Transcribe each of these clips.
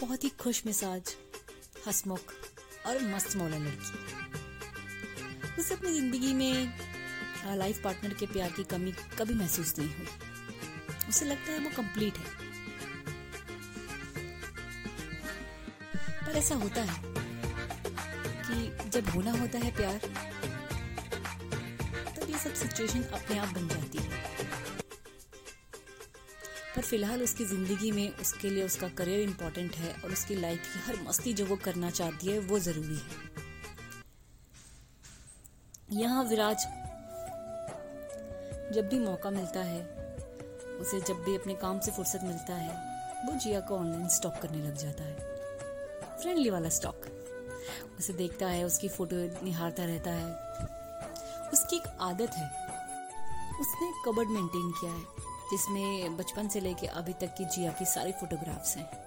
बहुत ही खुश मिजाज, हसमुख और मस्त मौला लड़की। उसे अपनी ज़िंदगी में लाइफ पार्टनर के प्यार की कमी कभी महसूस नहीं हुई। उसे लगता है वो कंप्लीट है। पर ऐसा होता है कि जब होना होता है प्यार, तब ये सब सिचुएशन अपने आप बन जाती है। पर फ़िलहाल उसकी ज़िंदगी में उसके लिए उसका करियर इम्पोर्टेंट है और उसकी लाइफ की हर मस्ती जो वो करना चाहती है, वो ज़रूरी है। यहाँ विराज, जब भी मौका मिलता है, उसे जब भी अपने काम से फुर्सत मिलता है, वो जिया को ऑनलाइन स्टॉक करने लग जाता है। फ्रेंडली वाला स्टॉक उसे देखता है, उसकी फ़ोटो निहारता रहता है। उसकी एक आदत है। उसने कबर्ड मेंटेन किया है। जिसमें बचपन से लेके अभी तक की जिया की सारी फोटोग्राफ्स हैं।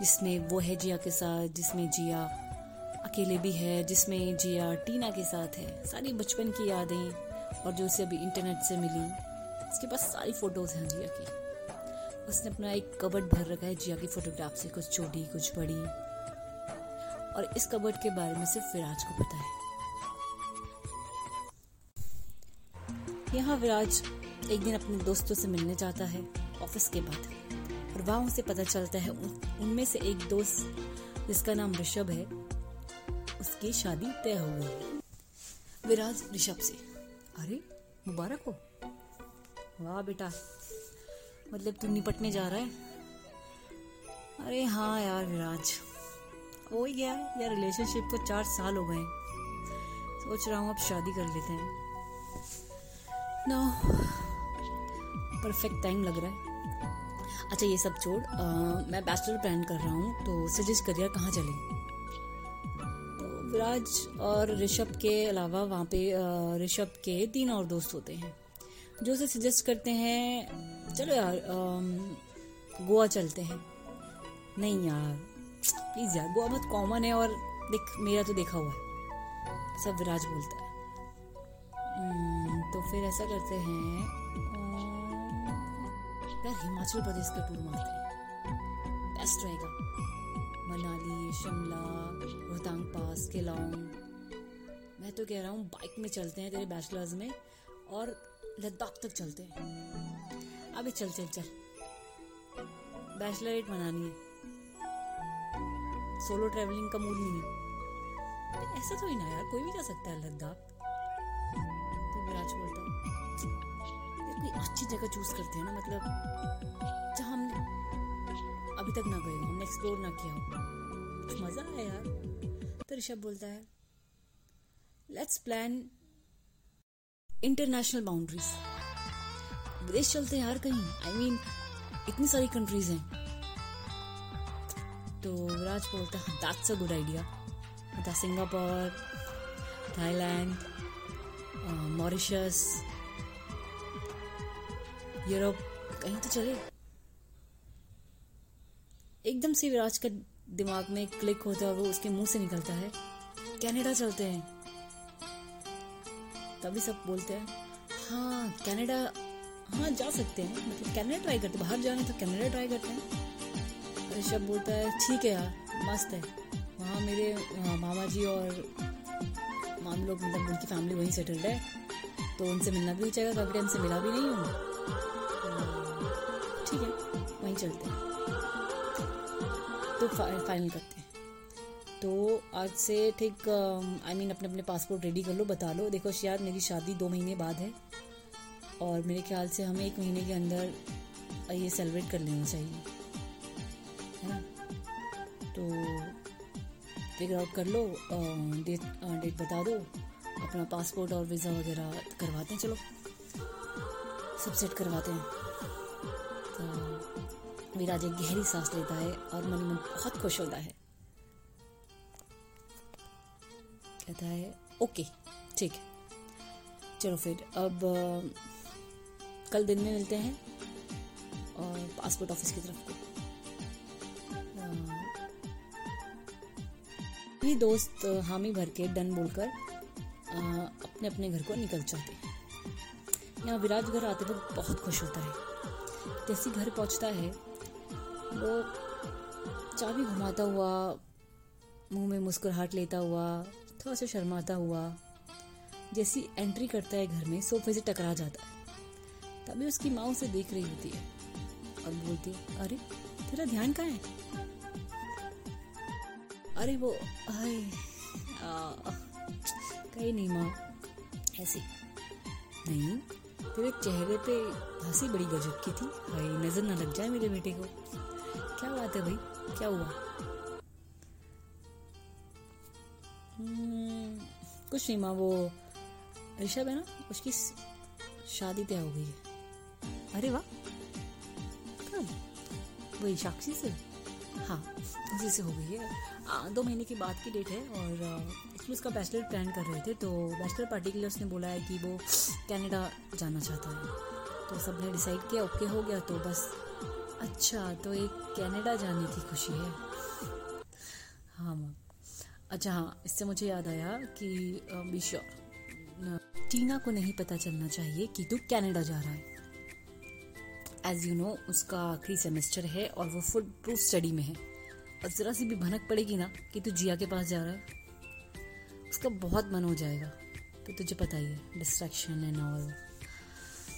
जिसमें वो है जिया के साथ, जिसमें जिया अकेले भी है, जिसमें जिया टीना के साथ है। सारी बचपन की यादें और जो उसे अभी इंटरनेट से मिली, उसके पास सारी फ़ोटोज़ हैं जिया की। उसने अपना एक कबर्ड भर रखा है जिया की फोटोग्राफ से, कुछ छोटी, कुछ बड़ी। और इस कबर्ड के बारे में सिर्फ़ विराज को पता है। यहाँ विराज एक दिन अपने दोस्तों से मिलने जाता है ऑफ़िस के बाद। और वहाँ उसे पता चलता है उनमें से एक दोस्त जिसका नाम ऋषभ है उसकी शादी तय हो गई है। विराज ऋषभ से अरे मुबारक हो। वाह बेटा मतलब तू निपटने जा रहा है? अरे हाँ यार विराज हो ही गया यार रिलेशनशिप को चार साल हो गए। सोच रहा हूँ अब शादी कर लेते हैं। नो परफेक्ट टाइम लग रहा है। अच्छा ये सब छोड़ मैं बैचलर प्लान कर रहा हूँ तो सजेस्ट करिए कहाँ चले। तो विराज और ऋषभ के अलावा वहाँ पे ऋषभ के तीन और दोस्त होते हैं जो उसे सजेस्ट करते हैं चलो यार गोवा चलते हैं। नहीं यार प्लीज़ यार गोवा बहुत कॉमन है और देख मेरा तो देखा हुआ है। सब विराज बोलता है। हम्म, तो फिर ऐसा करते हैं यार हिमाचल प्रदेश का टूर मारते हैं। बेस्ट रहेगा। मनाली, शिमला, रोहतांग पास, केलांग। मैं तो कह रहा हूँ बाइक में चलते हैं तेरे बैचलर्स में और लद्दाख तक चलते हैं। अभी चल चल चल। बैचलरेट मनानी है। सोलो ट्रैवलिंग का मूड नहीं है। ऐसा तो ही ना यार, कोई भी जा सकता है लद्दाख। अच्छी जगह चूज़ करते हैं ना मतलब जहाँ हम अभी तक ना गए हो हमने एक्सप्लोर ना किया हो। मज़ा आया यार। तो ऋषभ बोलता है लेट्स प्लान इंटरनेशनल बाउंड्रीज विदेश चलते हैं यार कहीं। आई I मीन mean, इतनी सारी कंट्रीज़ हैं। तो विराज बोलता है दैट्स अ गुड आइडिया बता सिंगापुर थाईलैंड मॉरिशस यूरोप कहीं तो चले। एकदम से विराज का दिमाग में क्लिक होता है वो उसके मुँह से निकलता है। कनाडा चलते हैं। तभी सब बोलते हैं हाँ कनाडा हाँ जा सकते हैं। मतलब कनाडा ट्राई करते बाहर जाने तो कनाडा ट्राई करते हैं। ऋषभ बोलता है, ठीक है यार, मस्त है। वहाँ मेरे मामा जी और माम लोग मतलब उनकी फैमिली वहीं सेटल्ड है। तो उनसे मिलना भी चाहिए कभी टाइम से मिला भी नहीं हूँ। चलते हैं। तो फाइनल करते हैं। तो आज से ठीक आई मीन अपने अपने पासपोर्ट रेडी कर लो, बता लो। देखो शायद, मेरी शादी दो महीने बाद है और मेरे ख्याल से हमें एक महीने के अंदर ये सेलिब्रेट कर लेना चाहिए। है ना? तो फिगर आउट कर लो डेट डेट बता दो। अपना पासपोर्ट और वीज़ा वगैरह करवाते हैं, चलो। सब सेट करवाते हैं। विराज एक गहरी सांस लेता है और मन मन बहुत खुश होता है। कहता है, ओके, ठीक है। चलो फिर, अब कल दिन में मिलते हैं और पासपोर्ट ऑफ़िस की तरफ़ को। भी दोस्त, हामी भर के डन बोलकर अपने अपने घर को निकल जाते हैं। यहाँ विराज घर आते वक्त बहुत खुश होता है। जैसे घर पहुँचता है वो चाबी घुमाता हुआ, मुँह में मुस्कुराहट लेता हुआ, थोड़ा सा शर्माता हुआ, जैसी एंट्री करता है घर में, सोफे से टकरा जाता है। तभी उसकी माँ उसे देख रही होती है और बोलती है, अरे, तेरा ध्यान कहाँ है? अरे वो, आए कहीं नहीं माँ, ऐसी। नहीं, तेरे चेहरे पे हँसी बड़ी गजब की थी। हाय नज़र ना लग जाए मेरे बेटे को। क्या बात है भाई? क्या हुआ? हम्म, कुछ नहीं माँ वो ऋषभ है ना उसकी शादी तय हो गई है। अरे वाह! वही साक्षी से? हाँ उसी से हो गई है। आ, दो महीने की बाद की डेट है और एक्चुअली उसका बैचलर प्लान कर रहे थे तो बैचलर पार्टी के लिए उसने बोला है कि वो कनाडा जाना चाहता है। तो सबने डिसाइड किया ओके हो गया तो बस अच्छा तो एक कनाडा जाने की खुशी है। हाँ मैम। अच्छा हाँ इससे मुझे याद आया कि बी टीना को नहीं पता चलना चाहिए कि तू कनाडा जा रहा है। एज यू नो उसका आखिरी सेमेस्टर है और वो फुल प्रूफ स्टडी में है। और ज़रा सी भी भनक पड़ेगी ना कि तू जिया के पास जा रहा है। उसका बहुत मन हो जाएगा। तो तुझे पता ही है डिस्ट्रैक्शन एंड ऑल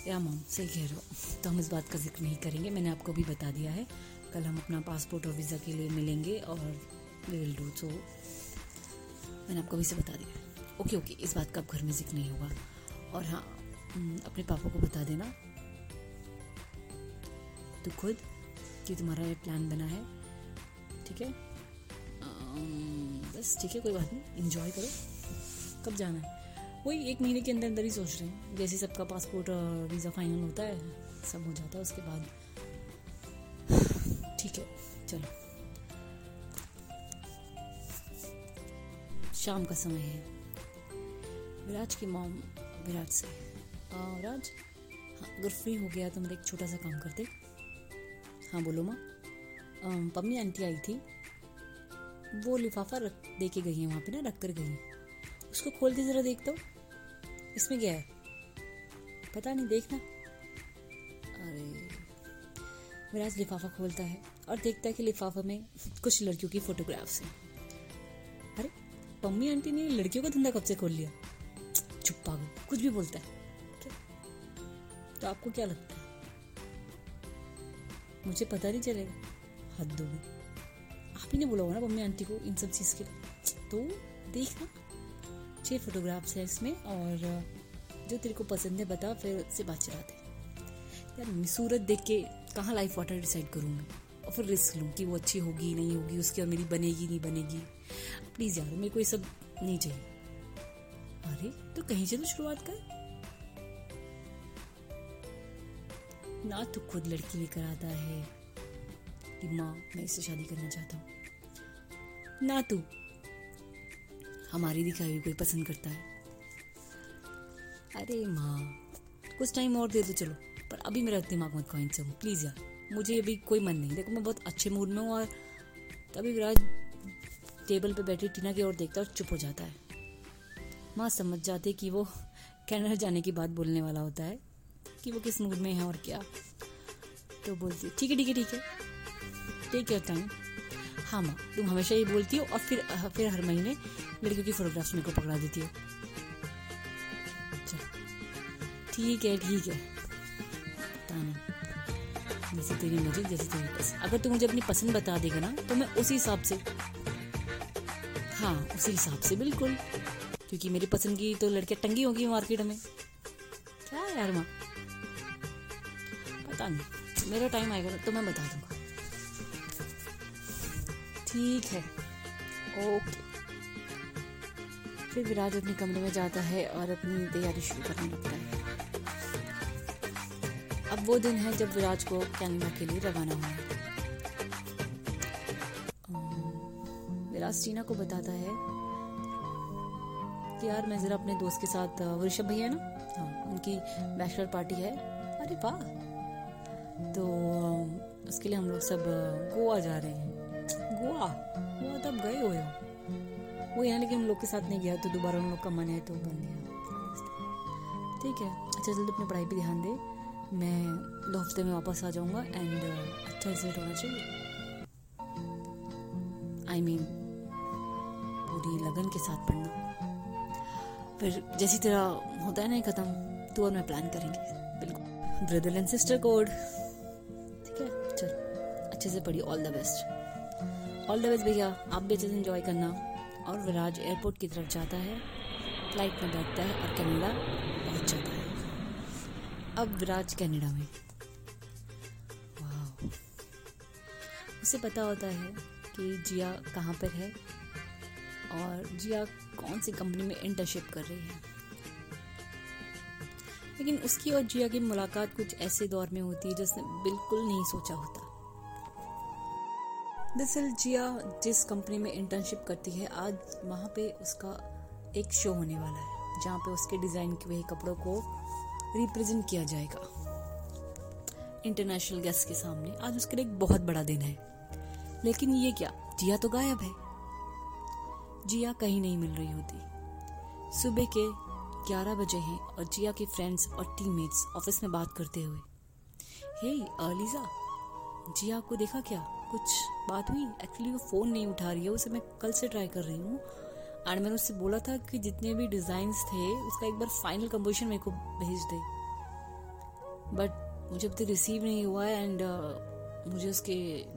या मॉम? सही कह रहे हो। तो हम इस बात का ज़िक्र नहीं करेंगे। मैंने आपको भी बता दिया है। कल हम अपना पासपोर्ट और वीज़ा के लिए मिलेंगे और विल डू सो मैंने आपको भी से बता दिया ओके ओके इस बात का अब घर में ज़िक्र नहीं होगा। और हाँ अपने पापा को बता देना। तो खुद, कि तुम्हारा ये प्लान बना है। ठीक है? बस, ठीक है, कोई बात नहीं। इन्जॉय करो। कब जाना है? वही एक महीने के अंदर अंदर ही सोच रहे हैं। जैसे सबका पासपोर्ट वीज़ा फाइनल होता है, सब हो जाता है, उसके बाद ठीक है, चलो। शाम का समय है। विराज की मॉम विराज से। विराज? हाँ अगर फ्री हो गया तो मेरे एक छोटा सा काम करते। हाँ बोलो माँ। पम्मी आंटी आई थी। वो लिफाफा रख दे के गई है वहाँ पे ना, रख कर गई है। उसको खोल के ज़रा देखता हूँ। इसमें क्या है? पता नहीं, देखना। अरे विराज लिफाफा खोलता है और देखता है कि लिफाफा में कुछ लड़कियों की फोटोग्राफ्स हैं। अरे पम्मी आंटी ने लड़कियों का धंधा कब से खोल लिया? चुप पागल, कुछ भी बोलता है। तो आपको क्या लगता है? मुझे पता नहीं चलेगा। हद गई। आप ही ने बोला होगा ना मम्मी आंटी को इन सब चीज़ के लिए। तो देखना। छः फोटोग्राफ्स है इसमें और जो तेरे को पसंद है बता, फिर से बात चलाते यार सूरत देख के कहाँ लाइफ वाटर डिसाइड करूँगी और फिर रिस्क लूँ कि वो अच्छी होगी, नहीं होगी, उसकी और मेरी बनेगी, नहीं बनेगी। प्लीज़ यार, मेरे को ये सब नहीं चाहिए। अरे तो कहीं से तो शुरुआत कर। ना तो खुद लड़की लेकर आता है कि माँ, मैं इससे शादी करना चाहता हूँ। ना तू। हमारी दिखाई हुई कोई पसंद करता है। अरे माँ, कुछ टाइम और दे दो, चलो। पर अभी मेरा दिमाग मत खोइन से प्लीज़ यार। मुझे अभी कोई मन नहीं। देखो, मैं बहुत अच्छे मूड में हूँ और तभी विराज टेबल पे बैठी टीना की ओर देखता और चुप हो जाता है। माँ, समझ जाते कि वो कनाडा जाने की बात बोलने वाला होता है कि वो किस मूड में है और क्या। तो बोलती है, ठीक है ठीक है ठीक है। टेक योर टाइम हाँ माँ, तुम हमेशा ये बोलती हो और फिर फिर हर महीने लड़कियों की फोटोग्राफ्स मेरे को पकड़ा देती हो। ठीक है ठीक है। जैसे तेरी मर्ज़ी, जैसे तेरी पसंद। अगर तू मुझे अपनी पसंद बता देगा ना तो मैं उसी हिसाब से। हाँ उसी हिसाब से, बिल्कुल। क्योंकि मेरी पसंद की तो लड़कियाँ टंगी होगी मार्केट में। क्या यार माँ पता नहीं। मेरा टाइम आएगा तो मैं बता दूँगा। ठीक है। ओके। फिर विराज अपने कमरे में जाता है और अपनी तैयारी शुरू करने लगता है। अब वो दिन है जब विराज को कनाडा के लिए रवाना हुआ विराज टीना को बताता है कि यार मैं ज़रा अपने दोस्त के साथ ऋषभ भैया ना हाँ उनकी बैचलर पार्टी है। अरे वाह! तो उसके लिए हम लोग सब गोवा जा रहे हैं। गोवा? गोवा तब गए हुए हो? वो यहाँ लेकिन हम लोग के साथ नहीं गया तो दोबारा उन लोग का मन है तो बन गया। ठीक है। अच्छा जल्दी अपनी पढ़ाई पर ध्यान दे। मैं दो हफ़्ते में वापस आ जाऊँगा एंड अच्छा रिज़ल्ट होना चाहिए। आई मीन पूरी लगन के साथ पढ़ना। फिर जैसी तरह होता है ना खत्म तो और मैं प्लान करेंगे। बिल्कुल। ब्रदर एंड सिस्टर कोड ठीक है? चल, अच्छे से पढ़िए all the best all the best भैया। आप भी अच्छे से इंजॉय करना। और विराज एयरपोर्ट की तरफ़ जाता है। फ़्लाइट में बैठता है और कनाडा पहुँच जाता है। अब विराज कनाडा में। उसे पता होता है कि जिया कहाँ पर है और जिया कौन सी कंपनी में इंटर्नशिप कर रही है। लेकिन उसकी और जिया की मुलाकात कुछ ऐसे दौर में होती है जिसने बिल्कुल नहीं सोचा होता। दरअसल जिया जिस कंपनी में इंटर्नशिप करती है आज वहाँ पे उसका एक शो होने वाला है जहाँ पे उसके डिज़ाइन के हुए कपड़ों को रिप्रेजेंट किया जाएगा। इंटरनेशनल गेस्ट के सामने। आज उसके लिए एक बहुत बड़ा दिन है। लेकिन ये क्या? जिया तो गायब है। जिया कहीं नहीं मिल रही होती। सुबह के 11 बजे हैं और जिया के फ्रेंड्स और टीममेट्स ऑफ़िस में बात करते हुए। हे hey, अलीजा जिया को देखा क्या? कुछ बात हुई। एक्चुअली वो फ़ोन नहीं उठा रही है उसे मैं कल से ट्राई कर रही हूँ। एंड मैंने उससे बोला था कि जितने भी डिज़ाइन थे उसका एक बार फाइनल कंपोजिशन मेरे को भेज दे। बट मुझे अब तक रिसीव नहीं हुआ है एंड uh, मुझे उसके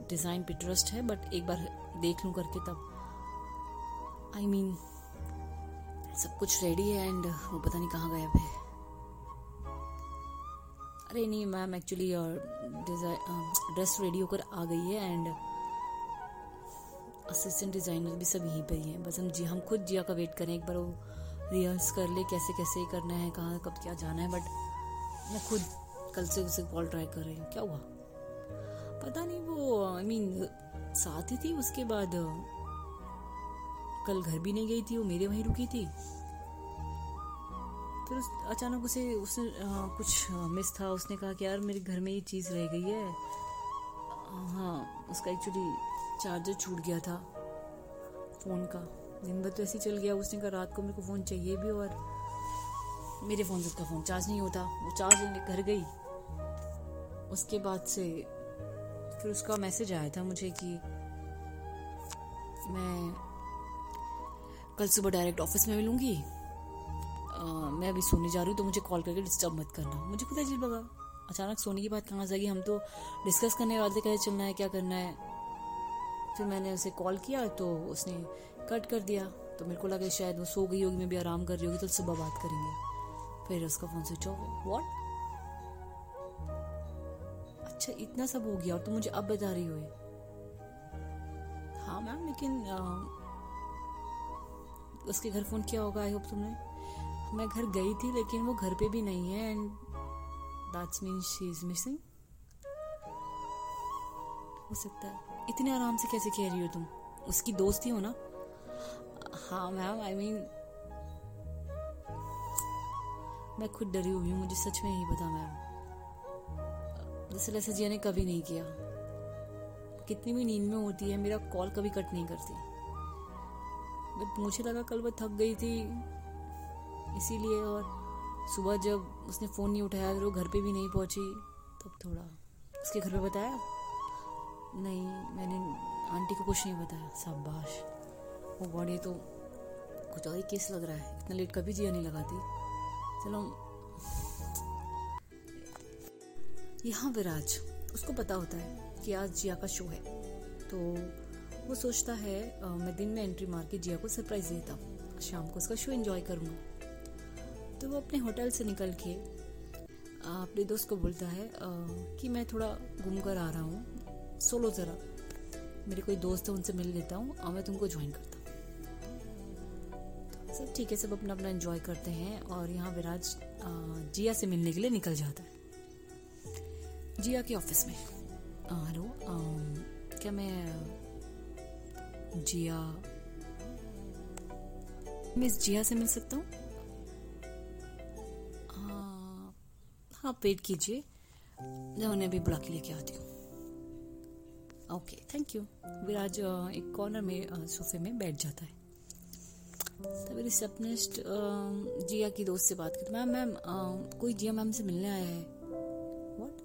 डिज़ाइन पे ट्रस्ट है बट एक बार देख लूँ करके तब। आई I मीन mean, सब कुछ रेडी है एंड वो पता नहीं कहाँ गया है। अरे नहीं मैम एक्चुअली ड्रेस रेडी होकर आ गई है एंड असिस्टेंट डिज़ाइनर भी सब यहीं पर ही हैं। बस हम जी हम खुद जिया का वेट करें एक बार वो रिहर्स कर ले कैसे कैसे करना है कहाँ कब क्या जाना है बट मैं खुद कल से उसे कॉल ट्राई कर रही हूँ। क्या हुआ? पता नहीं वो आई I मीन mean, साथ ही थी उसके बाद कल घर भी नहीं गई थी वो मेरे वहीं रुकी थी। फिर उस, अचानक उसे, उसने कुछ मिस था। उसने कहा कि यार, मेरे घर में ये चीज़ रह गई है। हाँ उसका एक्चुअली चार्जर छूट गया था फ़ोन का। दिन भर तो ऐसे ही चल गया। उसने कहा, रात को मेरे को फ़ोन चाहिए भी और मेरे फ़ोन से उसका फ़ोन चार्ज नहीं होता। वो चार्ज लेने घर गई। उसके बाद से फिर उसका मैसेज आया था मुझे कि मैं कल सुबह डायरेक्ट ऑफ़िस में मिलूँगी। मैं अभी सोने जा रही हूँ तो मुझे कॉल करके डिस्टर्ब मत करना। मुझे खुद अजीब लगा अचानक सोने की बात कहाँ जाएगी हम तो डिस्कस करने वाले थे कैसे चलना है क्या करना है? फिर मैंने उसे कॉल किया तो उसने कट कर दिया। तो मेरे को लगा शायद वो सो गई होगी मैं भी आराम कर रही होगी तो सुबह बात करेंगे। फिर उसका फ़ोन स्विच ऑफ़ वॉट अच्छा इतना सब हो गया और तुम मुझे अब बता रही हो हाँ मैम लेकिन आ, उसके घर फ़ोन किया होगा आई होप तुमने। मैं घर गई थी, लेकिन वो घर पे भी नहीं है and that's mean she is missing हो सकता है। इतने आराम से कैसे कह रही हो तुम? उसकी दोस्ती हो ना? हाँ मैम आई मीन मैं खुद डरी हुई हूँ, मुझे सच में नहीं पता मैम दरअसल ऐसा जिया ने कभी नहीं किया। कितनी भी नींद में होती है, मेरा कॉल कभी कट नहीं करती। बट मुझे लगा कल वो थक गई थी। इसीलिए और सुबह जब उसने फ़ोन नहीं उठाया तो वो घर पे भी नहीं पहुँची, तब थोड़ा उसके घर पे बताया? नहीं, मैंने आंटी को कुछ नहीं बताया। शाबाश। वो बॉडी तो कुछ और ही केस लग रहा है। इतना लेट कभी जिया नहीं लगाती। चलो। यहाँ विराज उसको पता होता है कि आज जिया का शो है। तो वो सोचता है मैं दिन में एंट्री मार के जिया को सरप्राइज़ देता हूँ। शाम को उसका शो एंजॉय करूँगा। तो वो अपने होटल से निकल के अपने दोस्त को बोलता है कि मैं थोड़ा घूम कर आ रहा हूँ। सोलो ज़रा। मेरे कोई दोस्त है, उनसे मिल लेता हूँ, और मैं तुमको ज्वाइन करता हूँ। सब ठीक है, सब अपना अपना एंजॉय करते हैं, और यहाँ विराज जिया से मिलने के लिए निकल जाता है। जिया के ऑफ़िस में। हेलो क्या मैं, जिया मिस जिया से मिल सकता हूँ? हाँ वेट कीजिए। मैं उन्हें अभी बुला के लेके आती हूँ। ओके थैंक यू विराज एक कॉर्नर में सोफे में बैठ जाता है। तभी रिसेप्शनिस्ट जिया की दोस्त से बात करती मैम मैम कोई जिया मैम से मिलने आया है? व्हाट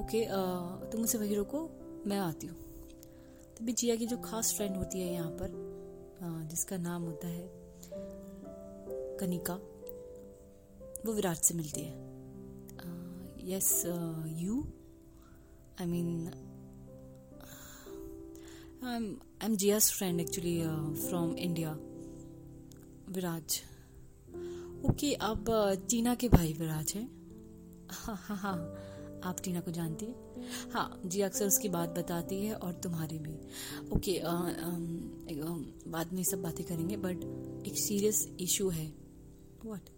ओके तुम मुझसे वही रोको, मैं आती हूँ। तभी जिया की जो खास फ्रेंड होती है यहाँ पर जिसका नाम होता है कनिका, वो विराट से मिलती है। Yes you I mean I am Jia's friend actually from India Viraj okay आप टीना के भाई विराज हैं? हाँ हाँ हाँ आप टीना को जानती है? हाँ जी अक्सर उसकी बात बताती है और तुम्हारी भी। ओके आ, आ, बाद में सब बातें करेंगे बट एक सीरियस इशू है। व्हाट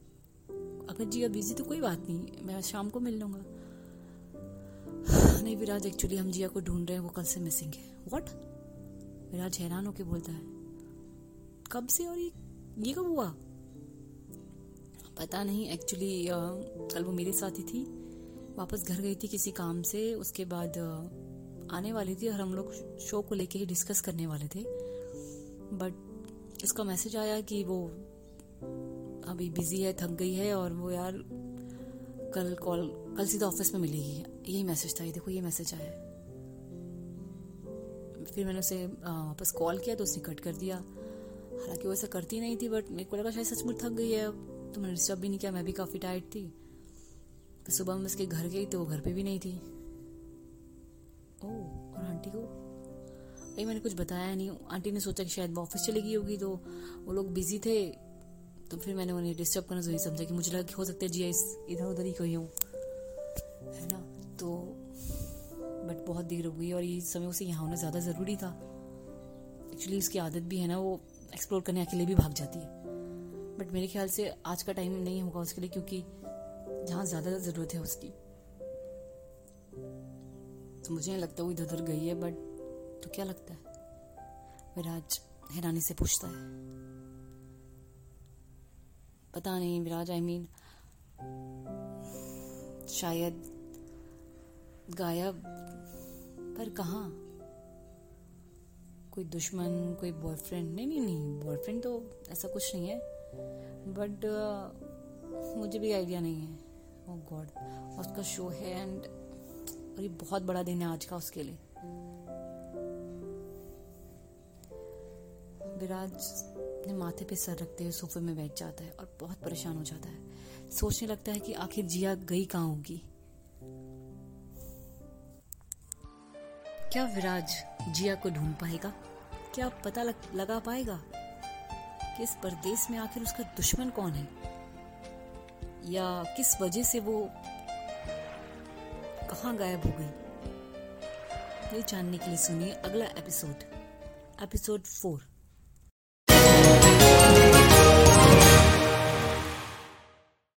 अगर जिया बिज़ी तो कोई बात नहीं, मैं शाम को मिल लूँगा। नहीं, विराज एक्चुअली हम जिया को ढूंढ रहे हैं, वो कल से मिसिंग है। व्हाट विराज हैरान होके बोलता है। कब से और ये ये कब हुआ? पता नहीं एक्चुअली कल वो मेरे साथ ही थी। वापस घर गई थी किसी काम से, उसके बाद आने वाली थी और हम लोग शो को लेके ही डिस्कस करने वाले थे। बट इसका मैसेज आया कि वो अभी बिज़ी है, थक गई है और वो यार कल कॉल कल सीधा ऑफ़िस में मिलेगी। यही मैसेज था, ये देखो, ये मैसेज आया है। फिर मैंने उसे वापस कॉल किया तो उसने कट कर दिया। हालाँकि वो ऐसा करती नहीं थी बट मेरे को लगा शायद सचमुच थक गई है। तो मैंने डिस्टर्ब भी नहीं किया, मैं भी काफ़ी टाइट थी। तो सुबह मैं उसके घर गई तो वो घर पे भी नहीं थी। ओ और आंटी को? भाई मैंने कुछ बताया नहीं। आंटी ने सोचा कि शायद वो ऑफ़िस चली गई होगी तो वो लोग बिज़ी थे। तो फिर मैंने उन्हें डिस्टर्ब करना ज़रूरी समझा कि मुझे लगा कि हो सकता है जी इस इधर उधर ही कोई हूँ। है ना? तो बट बहुत देर हो गई और ये समय उसे यहाँ होना ज़्यादा ज़रूरी था। एक्चुअली उसकी आदत भी है ना, वो एक्सप्लोर करने अकेले भी भाग जाती है। बट मेरे ख्याल से आज का टाइम नहीं होगा उसके लिए क्योंकि जहाँ ज़्यादा ज़रूरत है उसकी। तो मुझे नहीं लगता वो इधर उधर गई है बट तो क्या लगता है? विराज हैरानी से पूछता है। पता नहीं विराज आई मीन शायद गायब पर कहा? कोई दुश्मन कोई बॉयफ्रेंड नहीं नहीं नहीं बॉयफ्रेंड तो ऐसा कुछ नहीं है बट uh, मुझे भी आइडिया नहीं है। ओ oh गॉड उसका शो है एंड और ये बहुत बड़ा दिन है आज का उसके लिए। विराज अपने माथे पे सर रखते हुए सोफे में बैठ जाता है और बहुत परेशान हो जाता है। सोचने लगता है कि आखिर जिया गई कहाँ होगी? क्या विराज जिया को ढूंढ पाएगा? क्या पता लग, लगा पाएगा कि इस परदेश में आखिर उसका दुश्मन कौन है? या किस वजह से वो कहा गायब हो गई? ये जानने के लिए सुनिए अगला एपिसोड एपिसोड फोर